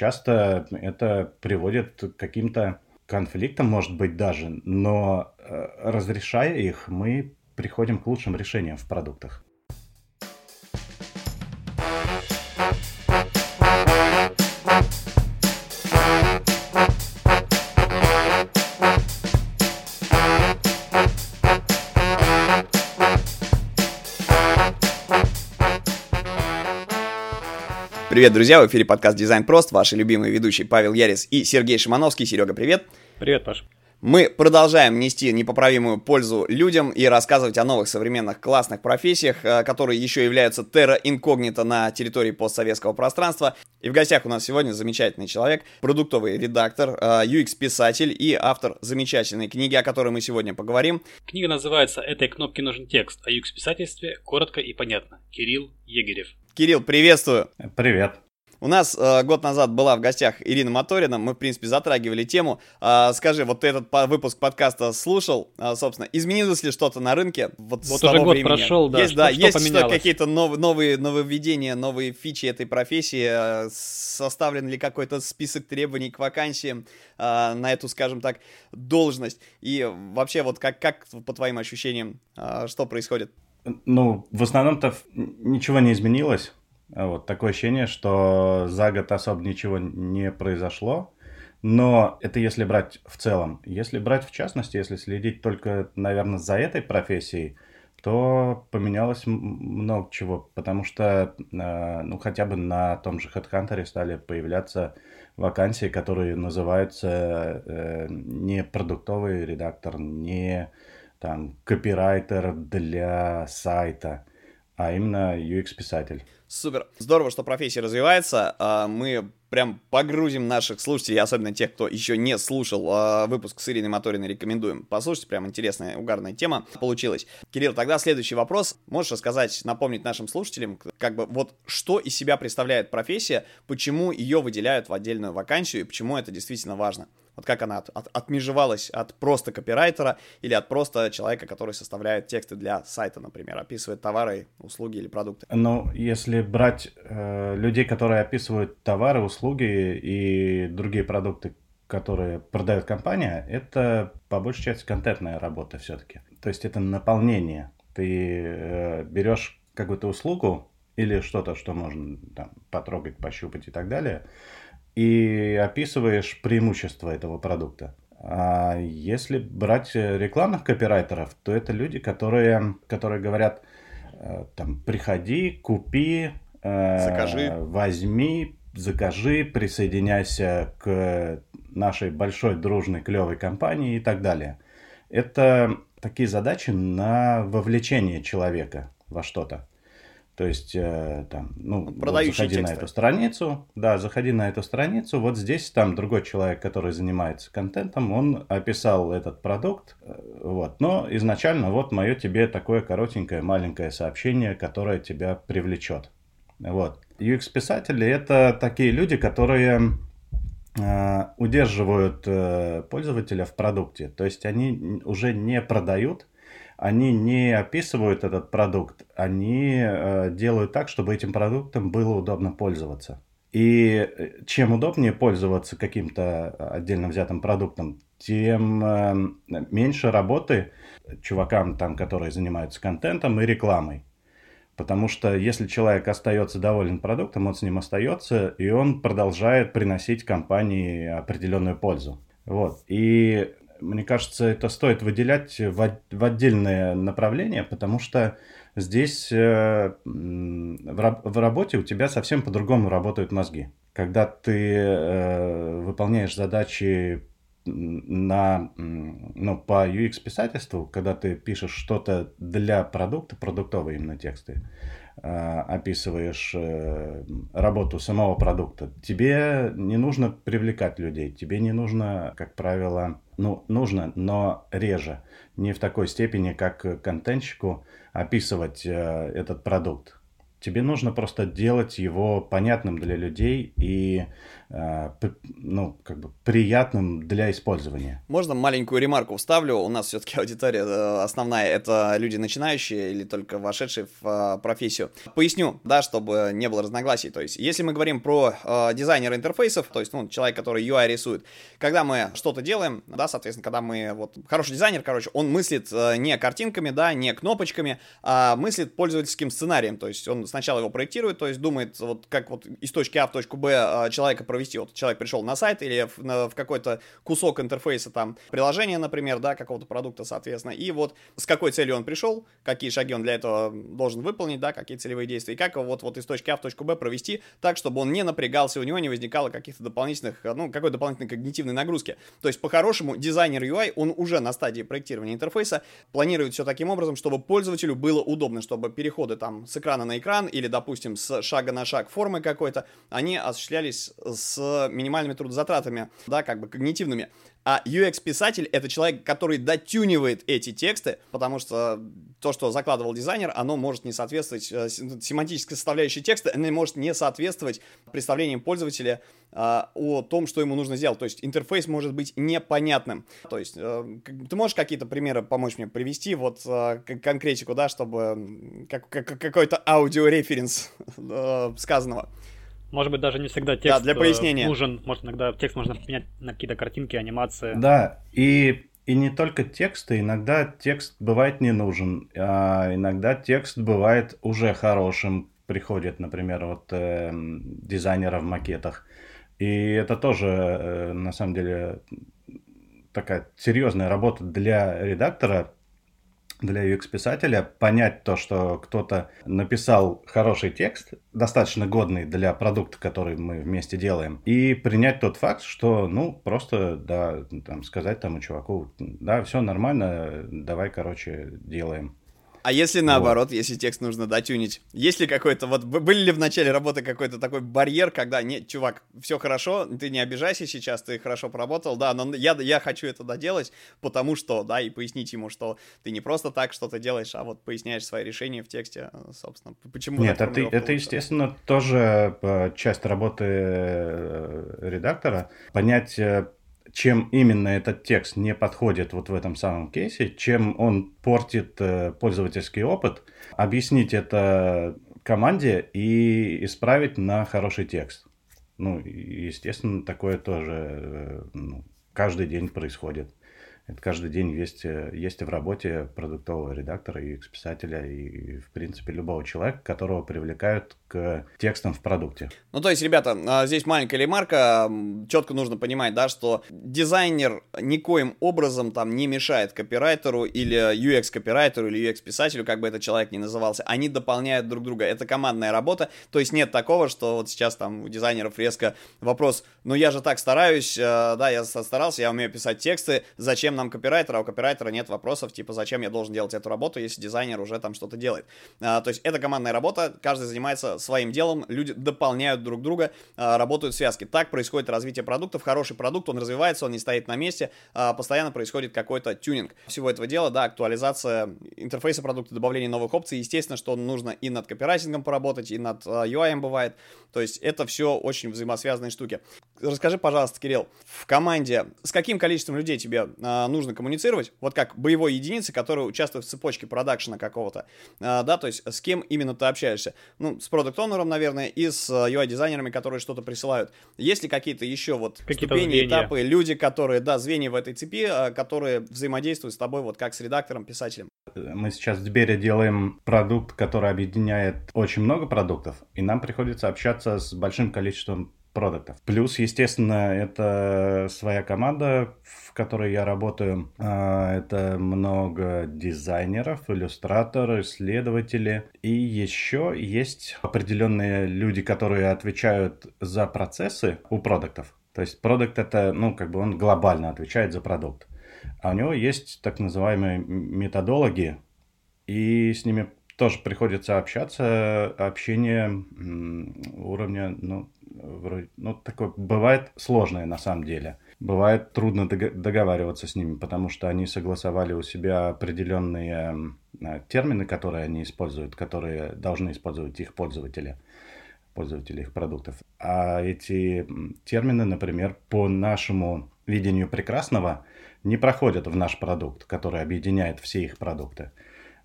часто это приводит к каким-то конфликтам, может быть, даже, но э, разрешая их, мы приходим к лучшим решениям в продуктах. Привет, друзья! В эфире подкаст «Дизайн прост». Ваши любимые ведущие Павел Ярис и Сергей Шимановский. Серега, привет! Привет, Паш! Мы продолжаем нести непоправимую пользу людям и рассказывать о новых современных классных профессиях, э, которые еще являются терра инкогнито на территории постсоветского пространства. И в гостях у нас сегодня замечательный человек, продуктовый редактор, UX-писатель э, и автор замечательной книги, о которой мы сегодня поговорим. Книга называется «Этой кнопке нужен текст» о UX-писательстве коротко и понятно. Кирилл Егерев. Кирилл, приветствую. Привет. У нас э, год назад была в гостях Ирина Моторина, мы, в принципе, затрагивали тему. Э, скажи, вот ты этот по- выпуск подкаста слушал, э, собствно, изменилось ли что-то на рынке? Вот, вот уже год времени? прошел, да, есть, что, да, что есть что, какие-то нов- новые нововведения, новые фичи этой профессии? Э, составлен ли какой-то список требований к вакансиям э, на эту, скажем так, должность? И вообще, вот как, как по твоим ощущениям, э, что происходит? Ну, в основном-то ничего не изменилось. Вот такое ощущение, что за год особо ничего не произошло. Но это если брать в целом. Если брать в частности, если следить только, наверное, за этой профессией, то поменялось много чего, потому что, э, ну, хотя бы на том же HeadHunter стали появляться вакансии, которые называются э, не продуктовый редактор, не там копирайтер для сайта, а именно UX-писатель. Супер. Здорово, что профессия развивается. А, мы прям погрузим наших слушателей, особенно тех, кто еще не слушал а, выпуск с Ириной Моториной, рекомендуем. Послушайте, прям интересная, угарная тема получилась. Кирилл, тогда следующий вопрос. Можешь рассказать, напомнить нашим слушателям, как бы вот что из себя представляет профессия, почему ее выделяют в отдельную вакансию и почему это действительно важно? Вот как она от, от, отмежевалась от просто копирайтера или от просто человека, который составляет тексты для сайта, например, описывает товары, услуги или продукты? Ну, если брать э, людей, которые описывают товары, услуги и другие продукты, которые продает компания, это по большей части контентная работа все-таки. То есть это наполнение. Ты э, берешь какую-то услугу или что-то, что можно там, потрогать, пощупать и так далее, и описываешь преимущества этого продукта. А если брать рекламных копирайтеров, то это люди, которые, которые говорят, э, там, приходи, купи, э, закажи. возьми, закажи, присоединяйся к нашей большой дружной клевой компании и так далее. Это такие задачи на вовлечение человека во что-то. То есть, э, там, ну, вот заходи тексты. на эту страницу, да, заходи на эту страницу, вот здесь там другой человек, который занимается контентом, он описал этот продукт, э, вот, но изначально вот мое тебе такое коротенькое маленькое сообщение, которое тебя привлечет, вот. UX-писатели это такие люди, которые э, удерживают э, пользователя в продукте, то есть они уже не продают, они не описывают этот продукт, они э, делают так, чтобы этим продуктом было удобно пользоваться. И э, чем удобнее пользоваться каким-то отдельно взятым продуктом, тем э, меньше работы чувакам, там, которые занимаются контентом и рекламой. Потому что если человек остается доволен продуктом, он с ним остается, и он продолжает приносить компании определенную пользу. Вот. И мне кажется, это стоит выделять в, в отдельное направление, потому что здесь э, в, в работе у тебя совсем по-другому работают мозги. Когда ты э, выполняешь задачи на, ну, по UX-писательству, когда ты пишешь что-то для продукта, продуктовые именно тексты, Э, описываешь э, работу самого продукта, тебе не нужно привлекать людей, тебе не нужно, как правило, ну, нужно, но реже, не в такой степени, как контентщику описывать э, этот продукт. Тебе нужно просто делать его понятным для людей и ну, как бы приятным для использования. Можно маленькую ремарку вставлю? У нас все-таки аудитория э, основная — это люди начинающие или только вошедшие в э, профессию. Поясню, да, чтобы не было разногласий. То есть, если мы говорим про э, дизайнера интерфейсов, то есть, ну, человек, который UI рисует, когда мы что-то делаем, да, соответственно, когда мы, вот, хороший дизайнер, короче, он мыслит э, не картинками, да, не кнопочками, а мыслит пользовательским сценарием. То есть, он сначала его проектирует, то есть, думает, вот, как вот из точки А в точку Б э, человека провести провести. Вот человек пришел на сайт или в, на, в какой-то кусок интерфейса там приложения, например, да, какого-то продукта, соответственно, и вот с какой целью он пришел, какие шаги он для этого должен выполнить, да, какие целевые действия, и как его вот, вот из точки А в точку Б провести так, чтобы он не напрягался, у него не возникало каких-то дополнительных, ну, какой дополнительной когнитивной нагрузки. То есть, по-хорошему, дизайнер UI, он уже на стадии проектирования интерфейса планирует все таким образом, чтобы пользователю было удобно, чтобы переходы там с экрана на экран или, допустим, с шага на шаг формы какой-то, они осуществлялись с с минимальными трудозатратами, да, как бы когнитивными. А UX-писатель — это человек, который дотюнивает эти тексты, потому что то, что закладывал дизайнер, оно может не соответствовать, э, семантической составляющей текста, она может не соответствовать представлениям пользователя э, о том, что ему нужно сделать. То есть интерфейс может быть непонятным. То есть э, ты можешь какие-то примеры помочь мне привести, вот э, конкретику, да, чтобы как, как, какой-то аудиореференс сказанного? Может быть, даже не всегда текст да, для пояснения. нужен. Может, иногда текст можно поменять на какие-то картинки, анимации. Да, и, и не только тексты, иногда текст бывает не нужен, а иногда текст бывает уже хорошим, приходит, например, вот э, дизайнера в макетах. И это тоже, э, на самом деле, такая серьезная работа для редактора, для UX-писателя понять то, что кто-то написал хороший текст, достаточно годный для продукта, который мы вместе делаем, и принять тот факт, что, ну, просто, да, там, сказать тому чуваку, да, все нормально, давай, короче, делаем. А если наоборот, вот. если текст нужно дотюнить? Есть ли какой-то, вот были ли в начале работы какой-то такой барьер, когда, нет, чувак, все хорошо, ты не обижайся сейчас, ты хорошо поработал, да, но я, я хочу это доделать, потому что, да, и пояснить ему, что ты не просто так что-то делаешь, а вот поясняешь свои решения в тексте, собственно, почему... Нет, это, это естественно, тоже э, часть работы э, редактора, понять э, чем именно этот текст не подходит вот в этом самом кейсе, чем он портит э, пользовательский опыт, объяснить это команде и исправить на хороший текст. Ну, естественно, такое тоже э, ну, каждый день происходит. Это каждый день есть, э, есть в работе продуктового редактора и писателя и, в принципе, любого человека, которого привлекают к текстам в продукте. Ну, то есть, ребята, а, здесь маленькая ремарка. Четко нужно понимать, да, что дизайнер никоим образом там не мешает копирайтеру или UX-копирайтеру или UX-писателю, как бы этот человек ни назывался. Они дополняют друг друга. Это командная работа. То есть, нет такого, что вот сейчас там у дизайнеров резко вопрос, ну, я же так стараюсь, э, да, я старался, я умею писать тексты, зачем нам копирайтер, а у копирайтера нет вопросов, типа, зачем я должен делать эту работу, если дизайнер уже там что-то делает. А, то есть это командная работа, каждый занимается своим делом, люди дополняют друг друга, а, работают связки. Так происходит развитие продуктов. Хороший продукт, он развивается, он не стоит на месте, а, постоянно происходит какой-то тюнинг всего этого дела, да, актуализация интерфейса продукта, добавление новых опций. Естественно, что нужно и над копирайтингом поработать, и над а, UI бывает. То есть это все очень взаимосвязанные штуки. Расскажи, пожалуйста, Кирилл, в команде с каким количеством людей тебе а, нужно коммуницировать? Вот как боевой единицы, которые участвуют в цепочке продакшена какого-то, а, да, то есть с кем именно ты общаешься? Ну, с продукт онером наверное, и с UI-дизайнерами, которые что-то присылают. Есть ли какие-то еще вот какие ступени, звенья. этапы, люди, которые, да, звенья в этой цепи, а, которые взаимодействуют с тобой вот как с редактором, писателем? Мы сейчас в Сбере делаем продукт, который объединяет очень много продуктов, и нам приходится общаться с большим количеством продуктов. Плюс, естественно, это своя команда, в которой я работаю. А, это много дизайнеров, иллюстраторы, исследователи. И еще есть определенные люди, которые отвечают за процессы у продуктов. То есть продукт это, ну, как бы он глобально отвечает за продукт. А у него есть так называемые методологи, и с ними тоже приходится общаться. Общение уровня, ну, вроде, ну, такое бывает сложное на самом деле. бывает трудно договариваться с ними, потому что они согласовали у себя определенные э, термины, которые они используют, которые должны использовать их пользователи, пользователи их продуктов. А эти термины, например, по нашему видению прекрасного, не проходят в наш продукт, который объединяет все их продукты.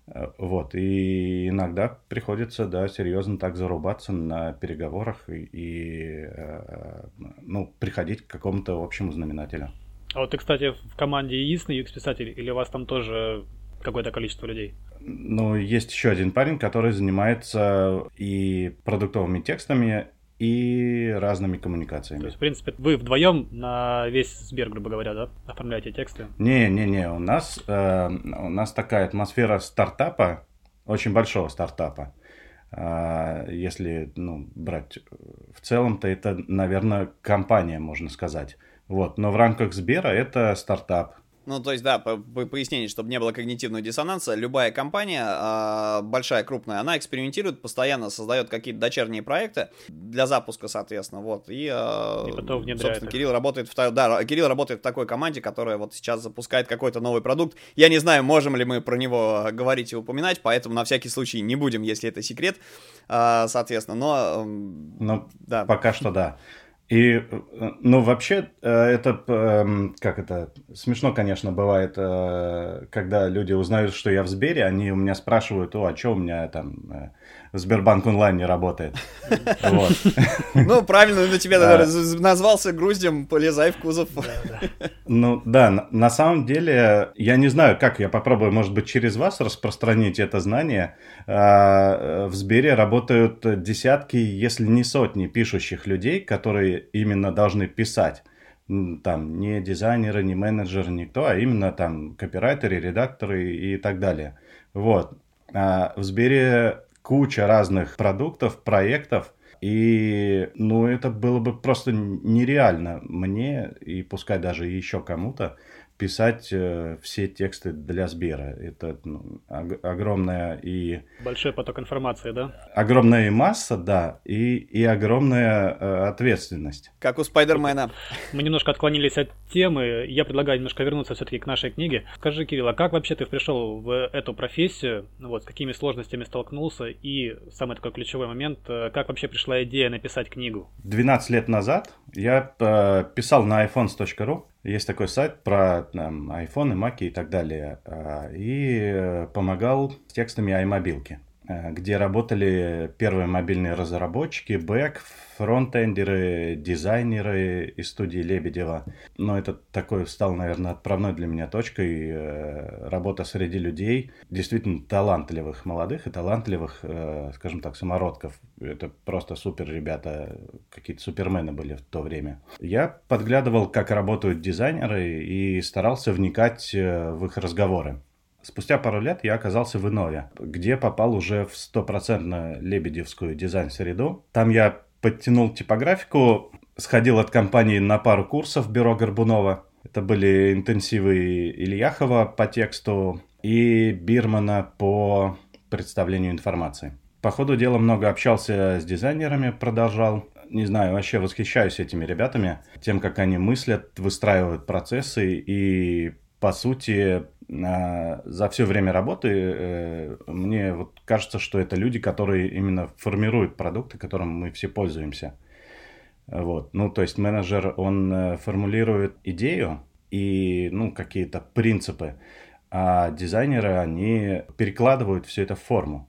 Э, вот, и иногда приходится, да, серьезно так зарубаться на переговорах и, и э, ну, приходить к какому-то общему знаменателю. А вот ты, кстати, в команде единственный UX-писатель или у вас там тоже какое-то количество людей? Ну, есть еще один парень, который занимается и продуктовыми текстами, и разными коммуникациями. То есть, в принципе, вы вдвоем на весь Сбер, грубо говоря, да, оформляете тексты? Не-не-не, у нас, э, у нас такая атмосфера стартапа, очень большого стартапа. Э, если ну, брать в целом-то это, наверное, компания, можно сказать. Вот. Но в рамках Сбера это стартап. Ну, то есть, да, по, по пояснение, чтобы не было когнитивного диссонанса, любая компания, э, большая, крупная, она экспериментирует, постоянно создает какие-то дочерние проекты для запуска, соответственно, вот, и, э, и потом собственно, Кирилл работает, в, да, Кирилл работает в такой команде, которая вот сейчас запускает какой-то новый продукт. Я не знаю, можем ли мы про него говорить и упоминать, поэтому на всякий случай не будем, если это секрет, э, соответственно, но... Ну, да. пока что да. И, э, ну, вообще, э, это, эм, как это, смешно, конечно, бывает, э, когда люди узнают, что я в Сбере, они у меня спрашивают, о, а что у меня там Сбербанк онлайн не работает. Ну, правильно, на тебя назвался груздем, полезай в кузов. Ну, да, на самом деле, я не знаю, как я попробую, может быть, через вас распространить это знание. А, в Сбере работают десятки, если не сотни пишущих людей, которые именно должны писать там не дизайнеры, не менеджеры, никто, а именно там копирайтеры, редакторы и так далее. Вот. А в Сбере куча разных продуктов, проектов, и, ну, это было бы просто нереально мне, и пускай даже еще кому-то, писать э, все тексты для Сбера. Это ну, ог- огромная и... Большой поток информации, да? Огромная масса, да, и, и огромная э, ответственность. Как у Спайдермена. Мы немножко отклонились от темы. Я предлагаю немножко вернуться все-таки к нашей книге. Скажи, Кирилл, а как вообще ты пришел в эту профессию? Вот, с какими сложностями столкнулся? И самый такой ключевой момент, э, как вообще пришла идея написать книгу? 12 лет назад я э, писал на iPhones.ru есть такой сайт про там, iPhone, Mac и так далее. А, и э, помогал с текстами iMobile, э, где работали первые мобильные разработчики, бэк, фронтендеры, дизайнеры из студии Лебедева. Но это такой стал, наверное, отправной для меня точкой. Э, работа среди людей, действительно талантливых молодых и талантливых, э, скажем так, самородков. Это просто супер ребята, какие-то супермены были в то время. Я подглядывал, как работают дизайнеры и старался вникать э, в их разговоры. Спустя пару лет я оказался в Инове, где попал уже в стопроцентно лебедевскую дизайн-среду. Там я подтянул типографику, сходил от компании на пару курсов бюро Горбунова. Это были интенсивы Ильяхова по тексту и Бирмана по представлению информации. По ходу дела много общался с дизайнерами, продолжал. Не знаю, вообще восхищаюсь этими ребятами, тем, как они мыслят, выстраивают процессы и, по сути, за все время работы э, мне вот кажется, что это люди, которые именно формируют продукты, которым мы все пользуемся. Вот. Ну, то есть менеджер, он э, формулирует идею и, ну, какие-то принципы, а дизайнеры, они перекладывают все это в форму,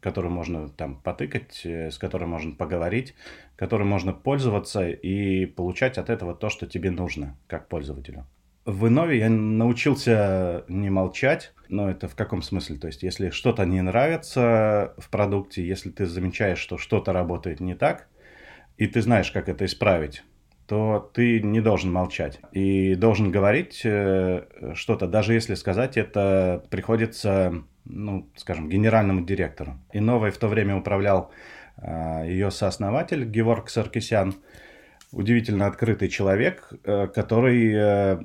которую можно там потыкать, э, с которой можно поговорить, которой можно пользоваться и получать от этого то, что тебе нужно, как пользователю. В Инове я научился не молчать, но это в каком смысле? То есть, если что-то не нравится в продукте, если ты замечаешь, что что-то работает не так, и ты знаешь, как это исправить, то ты не должен молчать и должен говорить э, что-то, даже если сказать это приходится, ну, скажем, генеральному директору. И новой в то время управлял э, ее сооснователь Геворг Саркисян, удивительно открытый человек, э, который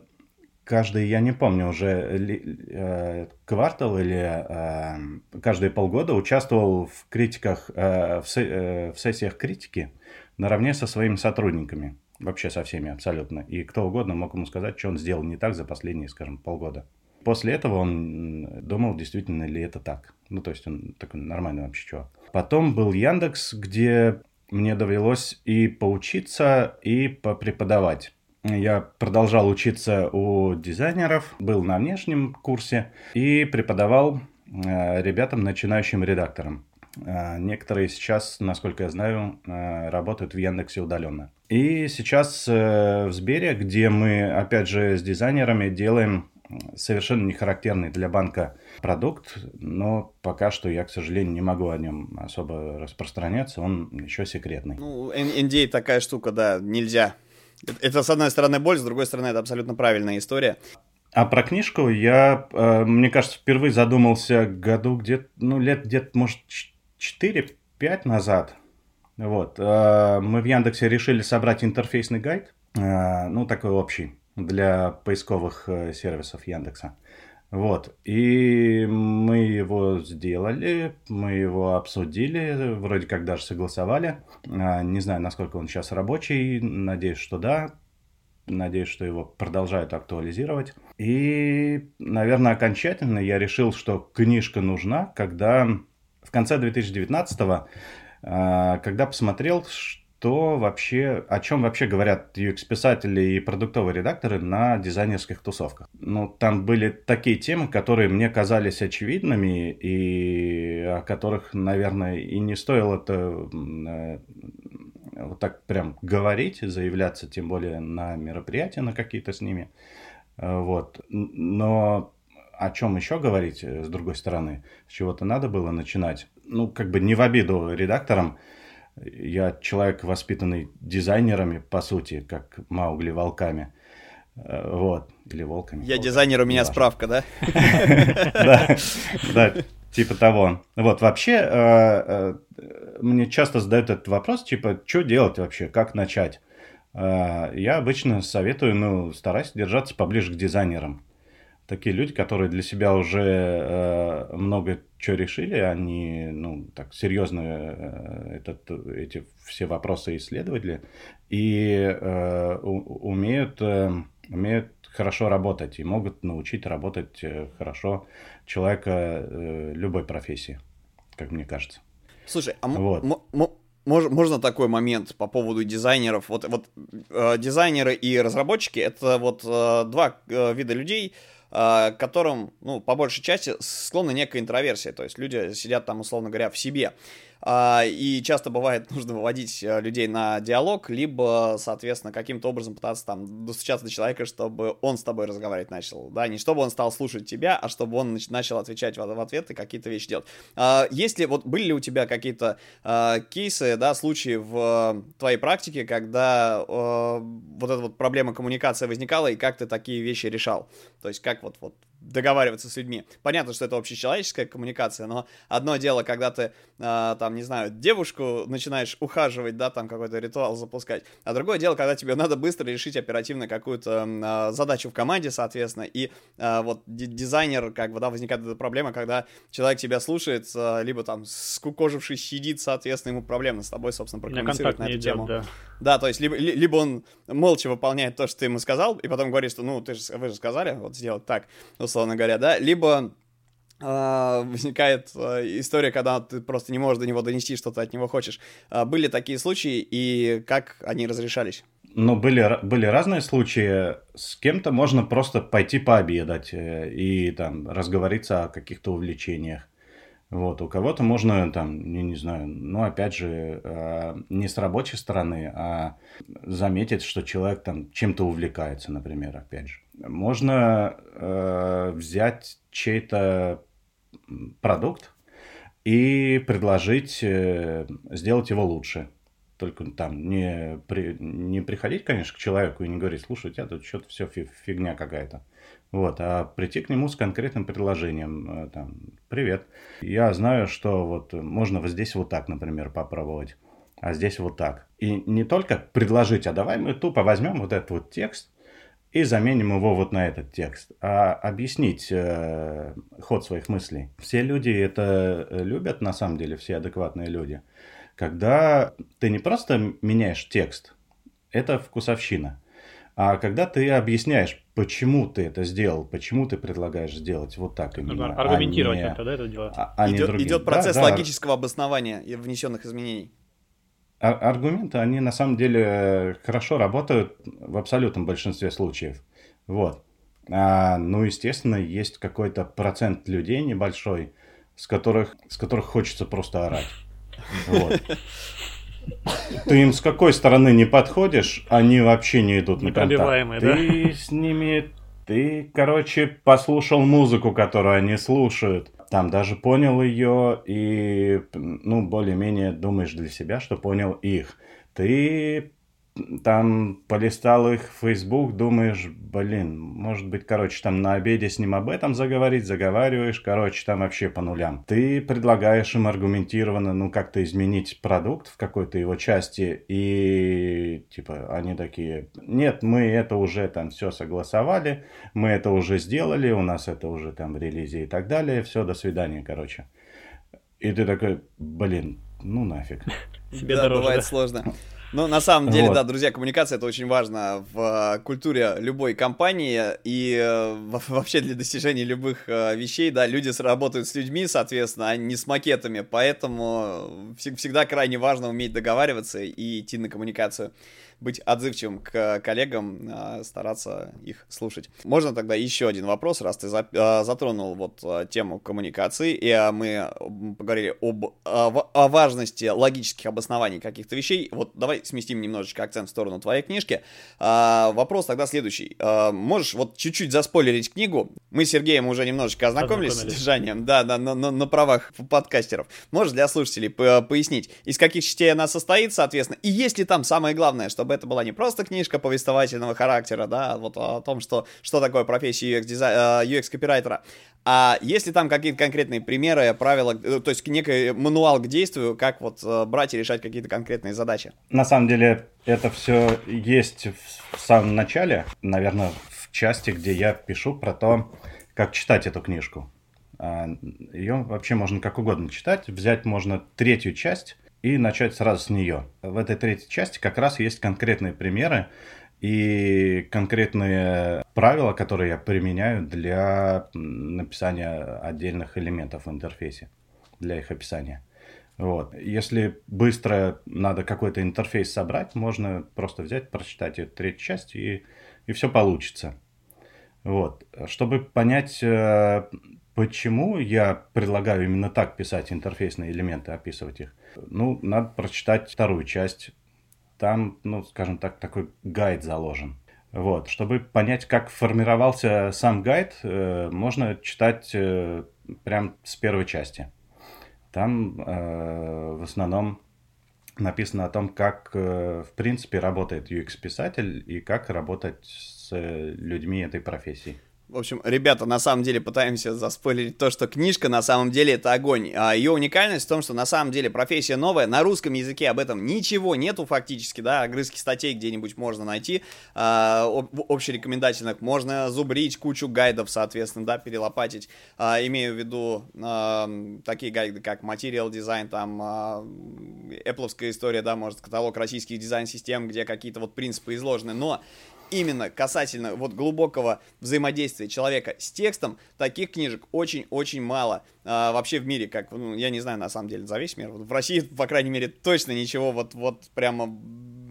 каждый, я не помню уже, э, квартал или э, каждые полгода участвовал в критиках, э, в, се, в сессиях критики наравне со своими сотрудниками. Вообще со всеми абсолютно. И кто угодно мог ему сказать, что он сделал не так за последние, скажем, полгода. После этого он думал, действительно ли это так. Ну, то есть он такой нормальный вообще чувак. Потом был Яндекс, где мне довелось и поучиться, и попреподавать. Я продолжал учиться у дизайнеров, был на внешнем курсе и преподавал э, ребятам, начинающим редакторам. Э, некоторые сейчас, насколько я знаю, э, работают в Яндексе удаленно. И сейчас в Сбере, где мы, опять же, с дизайнерами делаем совершенно не характерный для банка продукт, но пока что я, к сожалению, не могу о нем особо распространяться, он еще секретный. Ну, NDA такая штука, да, нельзя. Это, с одной стороны, боль, с другой стороны, это абсолютно правильная история. А про книжку я, э, мне кажется, впервые задумался году где-то, ну, лет где-то, может, 4-5 назад. Вот. Э, мы в Яндексе решили собрать интерфейсный гайд, э, ну, такой общий для поисковых сервисов Яндекса. Вот. И мы его сделали, мы его обсудили, вроде как даже согласовали. А, не знаю, насколько он сейчас рабочий, надеюсь, что да. Надеюсь, что его продолжают актуализировать. И, наверное, окончательно я решил, что книжка нужна, когда в конце 2019 а, когда посмотрел, что вообще, о чем вообще говорят UX-писатели и продуктовые редакторы на дизайнерских тусовках. Ну, там были такие темы, которые мне казались очевидными и о которых, наверное, и не стоило это э, вот так прям говорить, заявляться, тем более на мероприятия на какие-то с ними. Э, вот. Но о чем еще говорить, э, с другой стороны, с чего-то надо было начинать. Ну, как бы не в обиду редакторам, я человек, воспитанный дизайнерами, по сути, как Маугли волками. Э, вот. Или волками. Я дизайнер, у меня справка, да? Да, да, типа того. Вот, вообще, э, э, мне часто задают этот вопрос, типа, что делать вообще, как начать? Я обычно советую, ну, старайся держаться поближе к дизайнерам такие люди, которые для себя уже э, много чего решили, они, ну, так серьезно э, этот, эти все вопросы исследовали и э, у, умеют, э, умеют хорошо работать и могут научить работать э, хорошо человека э, любой профессии, как мне кажется. Слушай, а вот. можно такой момент по поводу дизайнеров? Вот, вот э, дизайнеры и разработчики это вот э, два э, вида людей, э, которым, ну, по большей части склонна некая интроверсия, то есть люди сидят там, условно говоря, в себе. А, и часто бывает нужно выводить э, людей на диалог, либо, соответственно, каким-то образом пытаться там достучаться до человека, чтобы он с тобой разговаривать начал, да, не чтобы он стал слушать тебя, а чтобы он начал отвечать в ответ и какие-то вещи делать. А, если, вот, были ли у тебя какие-то а, кейсы, да, случаи в твоей практике, когда вот эта вот проблема коммуникации возникала, и как ты такие вещи решал? То есть, как вот, вот договариваться с людьми. Понятно, что это общечеловеческая коммуникация, но одно дело, когда ты, э, там, не знаю, девушку начинаешь ухаживать, да, там какой-то ритуал запускать, а другое дело, когда тебе надо быстро решить оперативно какую-то э, задачу в команде, соответственно, и э, вот дизайнер, как бы, да, возникает эта проблема, когда человек тебя слушает, э, либо там скукожившись сидит, соответственно, ему проблемно с тобой, собственно, прокомментировать на эту идет, тему. Да. да, то есть либо, либо он молча выполняет то, что ты ему сказал, и потом говорит, что, ну, ты же, вы же сказали, вот сделать так, условно говоря, да, либо Uh, возникает uh, история, когда ты просто не можешь до него донести, что ты от него хочешь. Uh, были такие случаи, и как они разрешались? Ну, были, были разные случаи. С кем-то можно просто пойти пообедать э, и там разговориться о каких-то увлечениях. Вот, у кого-то можно там, не, не знаю, ну, опять же, э, не с рабочей стороны, а заметить, что человек там чем-то увлекается, например, опять же. Можно э, взять чей-то продукт и предложить э, сделать его лучше. Только там не, при, не приходить, конечно, к человеку и не говорить, слушай, у тебя тут что-то все фигня какая-то. Вот, а прийти к нему с конкретным предложением, э, там, привет, я знаю, что вот можно вот здесь вот так, например, попробовать, а здесь вот так. И не только предложить, а давай мы тупо возьмем вот этот вот текст, и заменим его вот на этот текст, а объяснить э, ход своих мыслей. Все люди это любят, на самом деле, все адекватные люди. Когда ты не просто меняешь текст, Это вкусовщина. А когда ты объясняешь, почему ты это сделал, почему ты предлагаешь сделать вот так именно. Аргументировать а не, это, да, это делать. А, а идет, идет процесс да, логического да. обоснования внесенных изменений. Аргументы, они на самом деле хорошо работают в абсолютном большинстве случаев. Вот. А, ну, естественно, есть какой-то процент людей небольшой, с которых, с которых хочется просто орать. Вот. Ты им с какой стороны не подходишь, они вообще не идут на контакт. Ты да? с ними, ты, короче, послушал музыку, которую они слушают. Там даже понял ее и, ну, более-менее думаешь для себя, что понял их. Ты там полистал их в Facebook, думаешь, блин, может быть, короче, там на обеде с ним об этом заговорить, заговариваешь, короче, там вообще по нулям. Ты предлагаешь им аргументированно, ну, как-то изменить продукт в какой-то его части, и, типа, они такие, нет, мы это уже там все согласовали, мы это уже сделали, у нас это уже там в релизе и так далее, все, до свидания, короче. И ты такой, блин, ну нафиг. Себе да, дороже, бывает да? сложно. Ну, на самом деле, вот. да, друзья, коммуникация это очень важно в э, культуре любой компании и э, вообще для достижения любых э, вещей, да, люди работают с людьми, соответственно, а не с макетами, поэтому всегда крайне важно уметь договариваться и идти на коммуникацию быть отзывчивым к коллегам, а, стараться их слушать. Можно тогда еще один вопрос, раз ты а, затронул вот тему коммуникации, и мы поговорили об, о важности логических обоснований каких-то вещей. Вот давай сместим немножечко акцент в сторону твоей книжки. Вопрос тогда следующий. Можешь вот чуть-чуть заспойлерить книгу? Мы с Сергеем уже немножечко ознакомились, ознакомились. с содержанием, да, на, на, на, на правах подкастеров. Можешь для слушателей пояснить, из каких частей она состоит, соответственно, и есть ли там самое главное, чтобы чтобы это была не просто книжка повествовательного характера, да, вот о том, что, что такое профессия UX, дизай... UX копирайтера, а если там какие-то конкретные примеры, правила, э, то есть некий мануал к действию, как вот э, брать и решать какие-то конкретные задачи? На самом деле это все есть в самом начале, наверное, в части, где я пишу про то, как читать эту книжку. А, Ее вообще можно как угодно читать. Взять можно третью часть и начать сразу с нее. В этой третьей части как раз есть конкретные примеры и конкретные правила, которые я применяю для написания отдельных элементов в интерфейсе, для их описания. Вот. Если быстро надо какой-то интерфейс собрать, можно просто взять, прочитать эту третью часть, и, и все получится. Вот. Чтобы понять, э, почему я предлагаю именно так писать интерфейсные элементы, описывать их, ну, надо прочитать вторую часть. Там, ну, скажем так, такой гайд заложен. Вот, чтобы понять, как формировался сам гайд, э, можно читать э, прям с первой части. Там э, в основном написано о том, как, э, в принципе, работает UX-писатель и как работать с э, людьми этой профессии. В общем, ребята, на самом деле пытаемся заспойлерить то, что книжка на самом деле это огонь. А ее уникальность в том, что на самом деле профессия новая, на русском языке об этом ничего нету фактически, да, огрызки статей где-нибудь можно найти, а, об, общерекомендательных, можно зубрить кучу гайдов, соответственно, да, перелопатить. А, имею в виду а, такие гайды, как Material Design, там, а, Apple история, да, может, каталог российских дизайн-систем, где какие-то вот принципы изложены, но именно касательно вот глубокого взаимодействия человека с текстом, таких книжек очень-очень мало а, вообще в мире, как, ну, я не знаю, на самом деле, за весь мир. В России, по крайней мере, точно ничего вот, вот прямо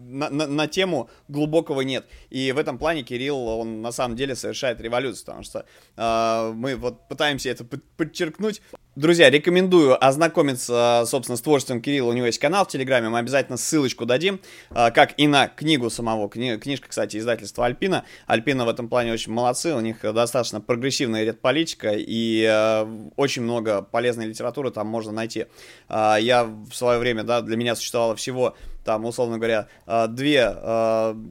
на, на, на тему глубокого нет. И в этом плане Кирилл, он на самом деле совершает революцию, потому что э, мы вот пытаемся это подчеркнуть. Друзья, рекомендую ознакомиться, собственно, с творчеством Кирилла. У него есть канал в Телеграме, мы обязательно ссылочку дадим, э, как и на книгу самого. Кни, книжка, кстати, издательства Альпина. Альпина в этом плане очень молодцы, у них достаточно прогрессивная редполитика и э, очень много полезной литературы там можно найти. Э, я в свое время, да, для меня существовало всего там, условно говоря, две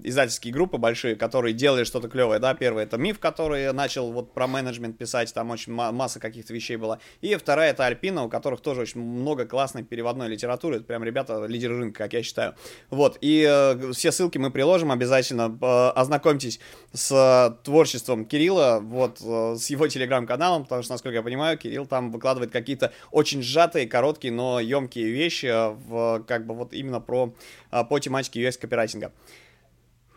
издательские группы большие, которые делали что-то клевое, да, первый это Миф, который начал вот про менеджмент писать, там очень масса каких-то вещей была, и вторая это Альпина, у которых тоже очень много классной переводной литературы, это прям ребята лидеры рынка, как я считаю, вот, и э, все ссылки мы приложим обязательно, ознакомьтесь с творчеством Кирилла, вот, с его телеграм-каналом, потому что, насколько я понимаю, Кирилл там выкладывает какие-то очень сжатые, короткие, но емкие вещи, в, как бы вот именно про а, по тематике US-копирайтинга.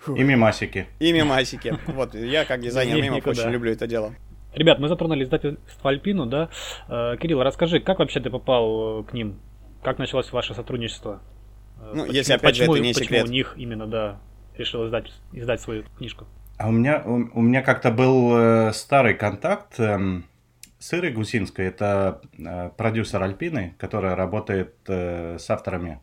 И мимасики. И мимасики. Вот, я как дизайнер мемов очень люблю это дело. Ребят, мы затронули издательство Альпину, да? Э, Кирилл, расскажи, как вообще ты попал э, к ним? Как началось ваше сотрудничество? Э, Ну, почему- если, опять же, почему- это не почему секрет. у них именно, да, решил издать, издать свою книжку? А у меня, у, у меня как-то был э, старый контакт эм, с Ирой Гусинской. Это э, продюсер Альпины, которая работает э, с авторами.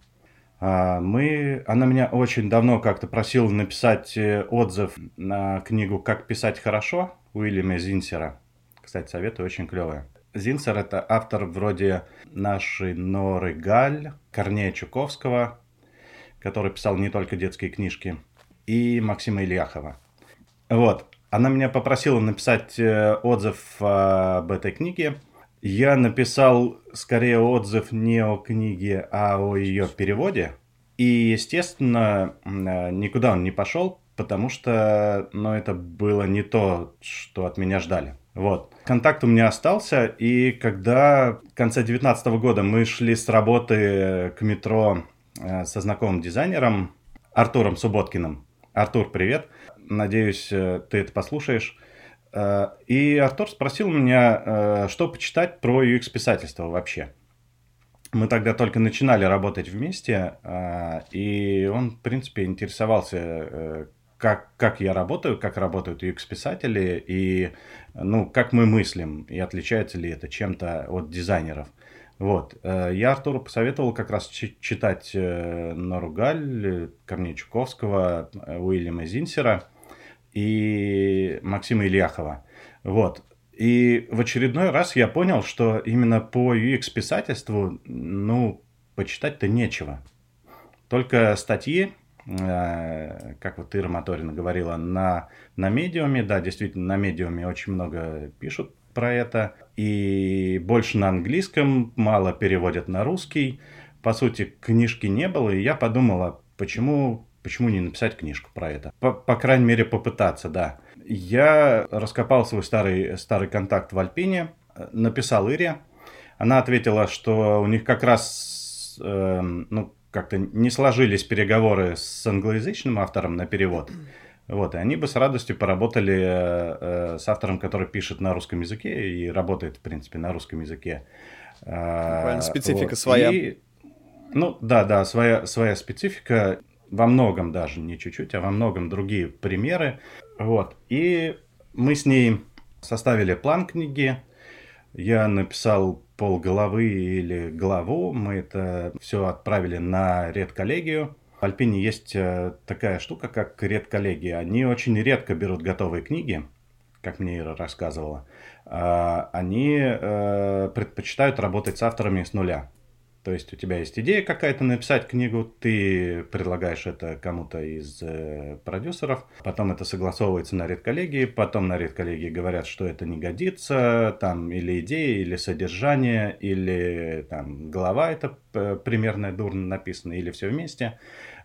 А, мы, она меня очень давно как-то просила написать э, отзыв на книгу «Как писать хорошо» Уильяма Зинсера. Кстати, советую, очень клевая. Зинсер – это автор вроде нашей Норы Галь, Корнея Чуковского, который писал не только детские книжки, и Максима Ильяхова. Вот. Она меня попросила написать э, отзыв об этой книге. Я написал скорее отзыв не о книге, а о ее переводе. И, естественно, э, никуда он не пошел, потому что, ну, это было не то, что от меня ждали. Вот. Контакт у меня остался, и когда в конце 2019 года мы шли с работы к метро э, со знакомым дизайнером Артуром Субботкиным. Артур, привет. Надеюсь, э, ты это послушаешь. Э, И Артур спросил меня, э, что почитать про UX-писательство вообще. Мы тогда только начинали работать вместе, э, и он, в принципе, интересовался, как, как я работаю, как работают UX-писатели, и ну, как мы мыслим, и отличается ли это чем-то от дизайнеров. Вот. Я Артуру посоветовал как раз чи- читать Нору Галь, э, Корнея Чуковского, Уильяма Зинсера и Максима Ильяхова. Вот. И в очередной раз я понял, что именно по UX-писательству, ну, почитать-то нечего. Только статьи, э, как вот Ира Моторина говорила, на, на медиуме, да, действительно, на медиуме очень много пишут про это, и больше на английском, мало переводят на русский. По сути, книжки не было, и я подумала, почему, почему не написать книжку про это? По, по крайней мере, попытаться, да. Я раскопал свой старый, старый контакт в Альпине, э, написал Ире. Она ответила, что у них как раз, эм, ну, как-то не сложились переговоры с англоязычным автором на перевод. Вот, и они бы с радостью поработали э, э, с автором, который пишет на русском языке и работает, в принципе, на русском языке. Э, Буквально специфика вот. своя. И, ну, да, да, своя, своя специфика. Во многом даже, не чуть-чуть, а во многом другие примеры. Вот. И мы с ней составили план книги. Я написал полголовы или главу. Мы это все отправили на редколлегию. В Альпине есть э, такая штука, как редколлегия. Они очень редко берут готовые книги, как мне Ира рассказывала. А, Они э, предпочитают работать с авторами с нуля. То есть у тебя есть идея какая-то написать книгу, ты предлагаешь это кому-то из э, продюсеров, потом это согласовывается на редколлегии, потом на редколлегии говорят, что это не годится, там или идея, или содержание, или там глава это э, примерно дурно написано, или все вместе.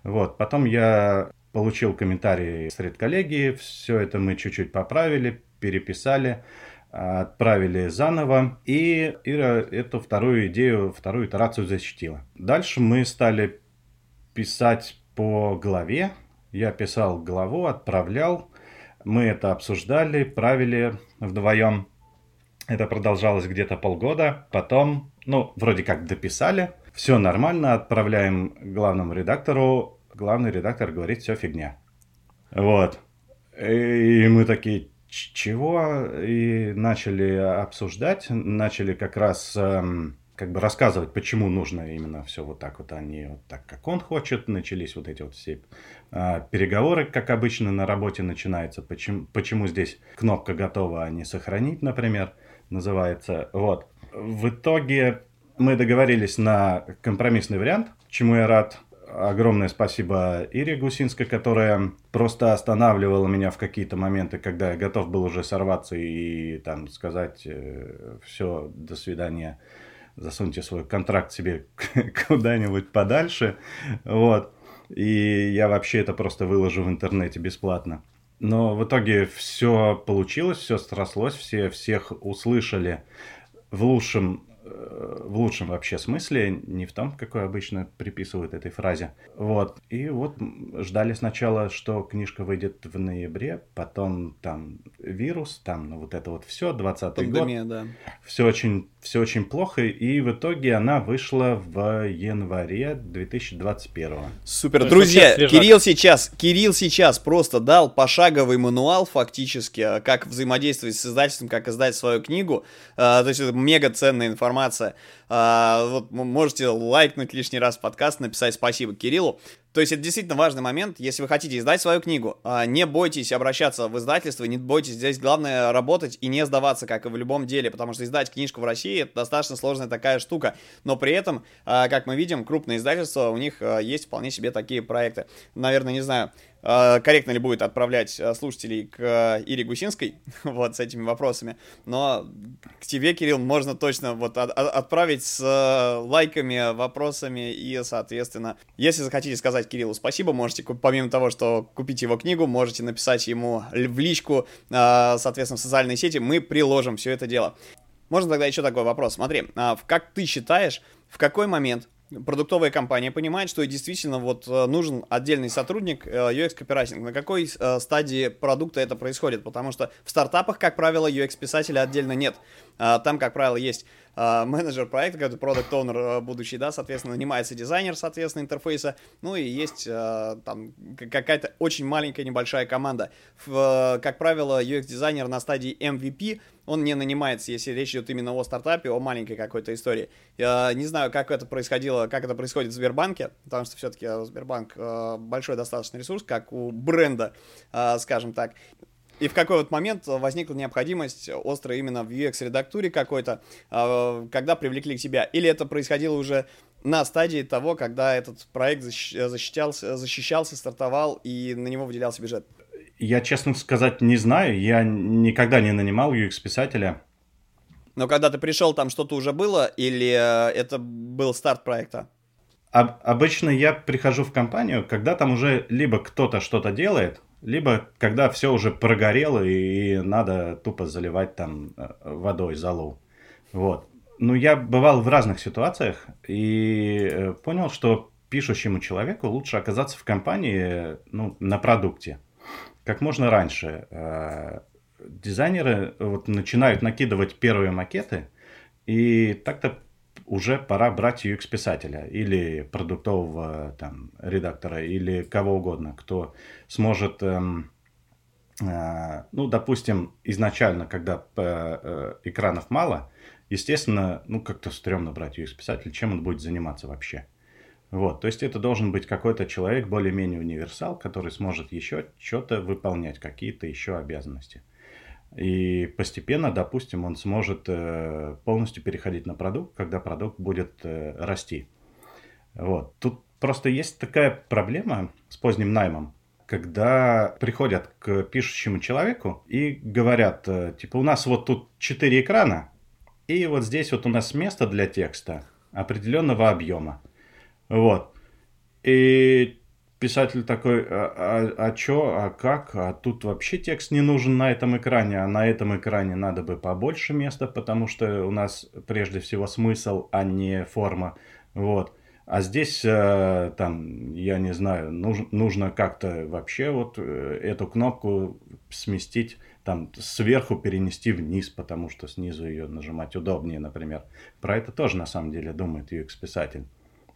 Вот, потом я получил комментарии с редколлегии, все это мы чуть-чуть поправили, переписали, отправили заново, и Ира эту вторую идею, вторую итерацию защитила. Дальше мы стали писать по главе. Я писал главу, отправлял. Мы это обсуждали, правили вдвоем. Это продолжалось где-то полгода. Потом, ну, вроде как дописали. Все нормально, отправляем главному редактору. Главный редактор говорит, все фигня. Вот. И мы такие, «Ч- чего? И начали обсуждать, начали как раз эм, как бы рассказывать, почему нужно именно все вот так вот, а не вот так, как он хочет. Начались вот эти вот все а, переговоры, как обычно на работе начинается. Почему, почему здесь кнопка готова, а не сохранить, например, называется. Вот. В итоге мы договорились на компромиссный вариант, чему я рад. Огромное спасибо Ире Гусинской, которая просто останавливала меня в какие-то моменты, когда я готов был уже сорваться и там сказать все, до свидания, засуньте свой контракт себе куда-нибудь подальше. Вот. И я вообще это просто выложу в интернете бесплатно. Но в итоге все получилось, все срослось, все всех услышали в лучшем э, в лучшем вообще смысле, не в том, какой обычно приписывают этой фразе. Вот. И вот ждали сначала, что книжка выйдет в ноябре, потом там вирус, там ну, вот это вот все, 20 Пандемия, год. да. Все очень, все очень плохо, и в итоге она вышла в январе 2021. Супер, друзья, Кирилл сейчас, Кирилл сейчас просто дал пошаговый мануал фактически, как взаимодействовать с издательством, как издать свою книгу. А, то есть это мега ценная информация. А, вот можете лайкнуть лишний раз подкаст, написать спасибо Кириллу. То есть это действительно важный момент, если вы хотите издать свою книгу, а, не бойтесь обращаться в издательство, не бойтесь, здесь главное работать и не сдаваться, как и в любом деле, потому что издать книжку в России это достаточно сложная такая штука, но при этом, а, как мы видим, крупные издательства, у них есть вполне себе такие проекты. Наверное, не знаю, корректно ли будет отправлять э, слушателей к э, Ире Гусинской вот с этими вопросами, но к тебе, Кирилл, можно точно вот от, отправить с лайками, вопросами и, соответственно, если захотите сказать Кириллу спасибо, можете, помимо того, что купить его книгу, можете написать ему в личку, соответственно, в социальные сети, мы приложим все это дело. Можно тогда еще такой вопрос. Смотри, а как ты считаешь, в какой момент продуктовая компания понимает, что действительно вот э, нужен отдельный сотрудник э, UX-копирайтинг. На какой э, стадии продукта это происходит? Потому что в стартапах, как правило, UX-писателя отдельно нет. А, там, как правило, есть менеджер проекта, какой-то продукт оунер будущий, да, соответственно, нанимается дизайнер, соответственно, интерфейса, ну и есть там какая-то очень маленькая небольшая команда. Как правило, UX-дизайнер на стадии MVP он не нанимается, если речь идет именно о стартапе, о маленькой какой-то истории. Я не знаю, как это происходило, как это происходит в Сбербанке, потому что все-таки Сбербанк э, большой достаточно ресурс, как у бренда, э, скажем так. И в какой вот момент возникла необходимость острая именно в UX-редактуре какой-то, э, когда привлекли к себя? Или это происходило уже на стадии того, когда этот проект защищался, защищался, стартовал и на него выделялся бюджет? Я, честно сказать, не знаю. Я никогда не нанимал UX-писателя. Но когда ты пришел, там что-то уже было или э, это был старт проекта? Об, обычно я прихожу в компанию, когда там уже либо кто-то что-то делает, либо когда все уже прогорело и надо тупо заливать там э, водой залу. Вот. Ну, я бывал в разных ситуациях и э, понял, что пишущему человеку лучше оказаться в компании ну, на продукте как можно раньше. Э, дизайнеры вот начинают накидывать первые макеты, и так-то уже пора брать UX-писателя или продуктового там, редактора, или кого угодно, кто сможет, эм, э, ну, допустим, изначально, когда э, экранов мало, естественно, ну, как-то стрёмно брать UX-писателя, чем он будет заниматься вообще. Вот, то есть это должен быть какой-то человек более-менее универсал, который сможет еще что-то выполнять, какие-то еще обязанности. И постепенно, допустим, он сможет э, полностью переходить на продукт, когда продукт будет э, расти. Вот. Тут просто есть такая проблема с поздним наймом, когда приходят к пишущему человеку и говорят, э, типа, у нас вот тут четыре экрана, и вот здесь вот у нас место для текста определенного объема. Вот. И писатель такой, а, а, а чё, а как? А тут вообще текст не нужен на этом экране, а на этом экране надо бы побольше места, потому что у нас прежде всего смысл, а не форма. Вот. А здесь, э, там, я не знаю, нуж, нужно как-то вообще вот э, эту кнопку сместить, там, сверху перенести вниз, потому что снизу ее нажимать удобнее, например. Про это тоже, на самом деле, думает UX-писатель